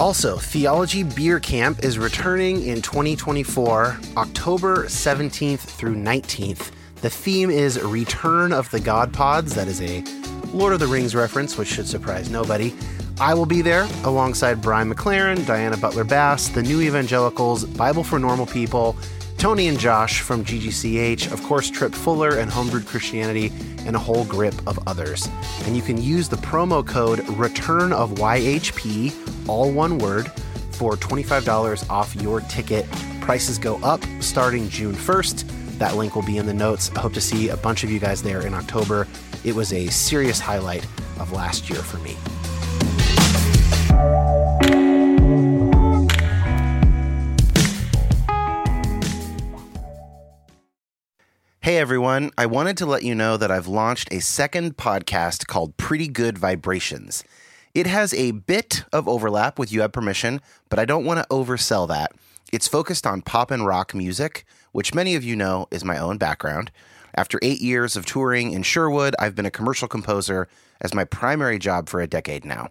Also, Theology Beer Camp is returning in 2024, October 17th through 19th. The theme is Return of the God Pods. That is a Lord of the Rings reference, which should surprise nobody. I will be there alongside Brian McLaren, Diana Butler Bass, the New Evangelicals, Bible for Normal People, Tony and Josh from GGCH, of course, Tripp Fuller and Homebrewed Christianity, and a whole grip of others. And you can use the promo code Return of YHP, all one word, for $25 off your ticket. Prices go up starting June 1st. That link will be in the notes. I hope to see a bunch of you guys there in October. It was a serious highlight of last year for me. Hey everyone, I wanted to let you know that I've launched a second podcast called Pretty Good Vibrations. It has a bit of overlap with You Have Permission, but I don't want to oversell that. It's focused on pop and rock music, which many of you know is my own background. After eight years of touring in Sherwood, I've been a commercial composer as my primary job for a decade now.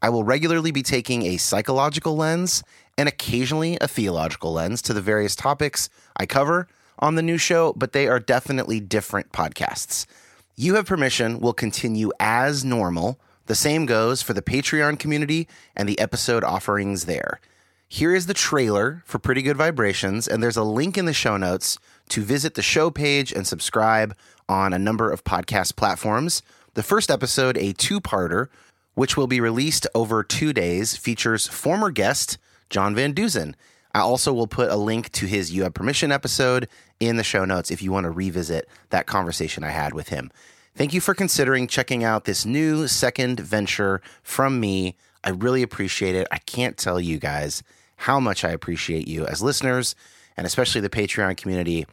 I will regularly be taking a psychological lens and occasionally a theological lens to the various topics I cover on the new show, but they are definitely different podcasts. You Have Permission will continue as normal. The same goes for the Patreon community and the episode offerings there. Here is the trailer for Pretty Good Vibrations, and there's a link in the show notes to visit the show page and subscribe on a number of podcast platforms. The first episode, a two parter, which will be released over two days, features former guest John Van Deusen. I also will put a link to his You Have Permission episode in the show notes if you want to revisit that conversation I had with him. Thank you for considering checking out this new second venture from me. I really appreciate it. I can't tell you guys how much I appreciate you as listeners and especially the Patreon community.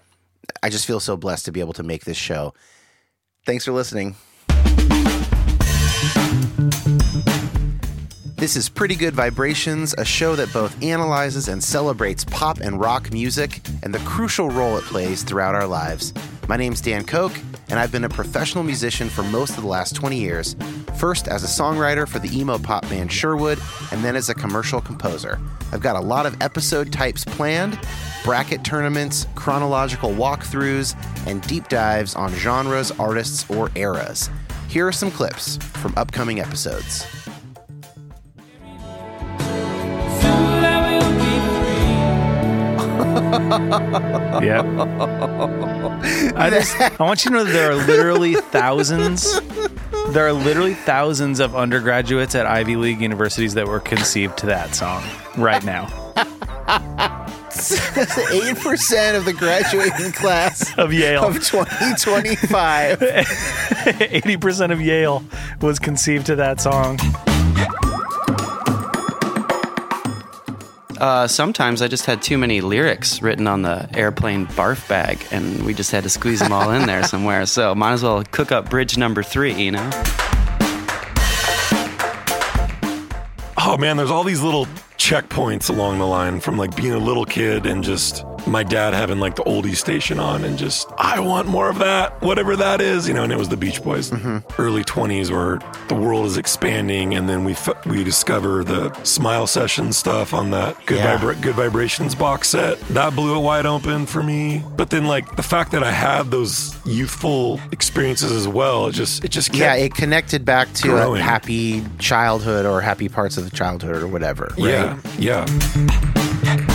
I just feel so blessed to be able to make this show. Thanks for listening. This is Pretty Good Vibrations, a show that both analyzes and celebrates pop and rock music and the crucial role it plays throughout our lives. My name's Dan Koch, and I've been a professional musician for most of the last 20 years, first as a songwriter for the emo pop band Sherwood, and then as a commercial composer. I've got a lot of episode types planned bracket tournaments, chronological walkthroughs, and deep dives on genres, artists, or eras. Here are some clips from upcoming episodes. Yep. I just I want you to know that there are literally thousands there are literally thousands of undergraduates at Ivy League universities that were conceived to that song right now. Eight percent of the graduating class Of Yale. of 2025. 80% of Yale was conceived to that song. Uh, sometimes I just had too many lyrics written on the airplane barf bag, and we just had to squeeze them all in there somewhere. So might as well cook up bridge number three, you know? Oh man, there's all these little checkpoints along the line from like being a little kid and just my dad having like the oldie station on and just I want more of that, whatever that is, you know. And it was the Beach Boys, mm-hmm. early 20s, where the world is expanding, and then we f- we discover the Smile Session stuff on that Good, Yeah. Vibra- Good Vibrations box set. That blew it wide open for me. But then like the fact that I had those youthful experiences as well, it just it just yeah, it connected back to a happy childhood or happy parts of the childhood or whatever. Right? yeah yeah.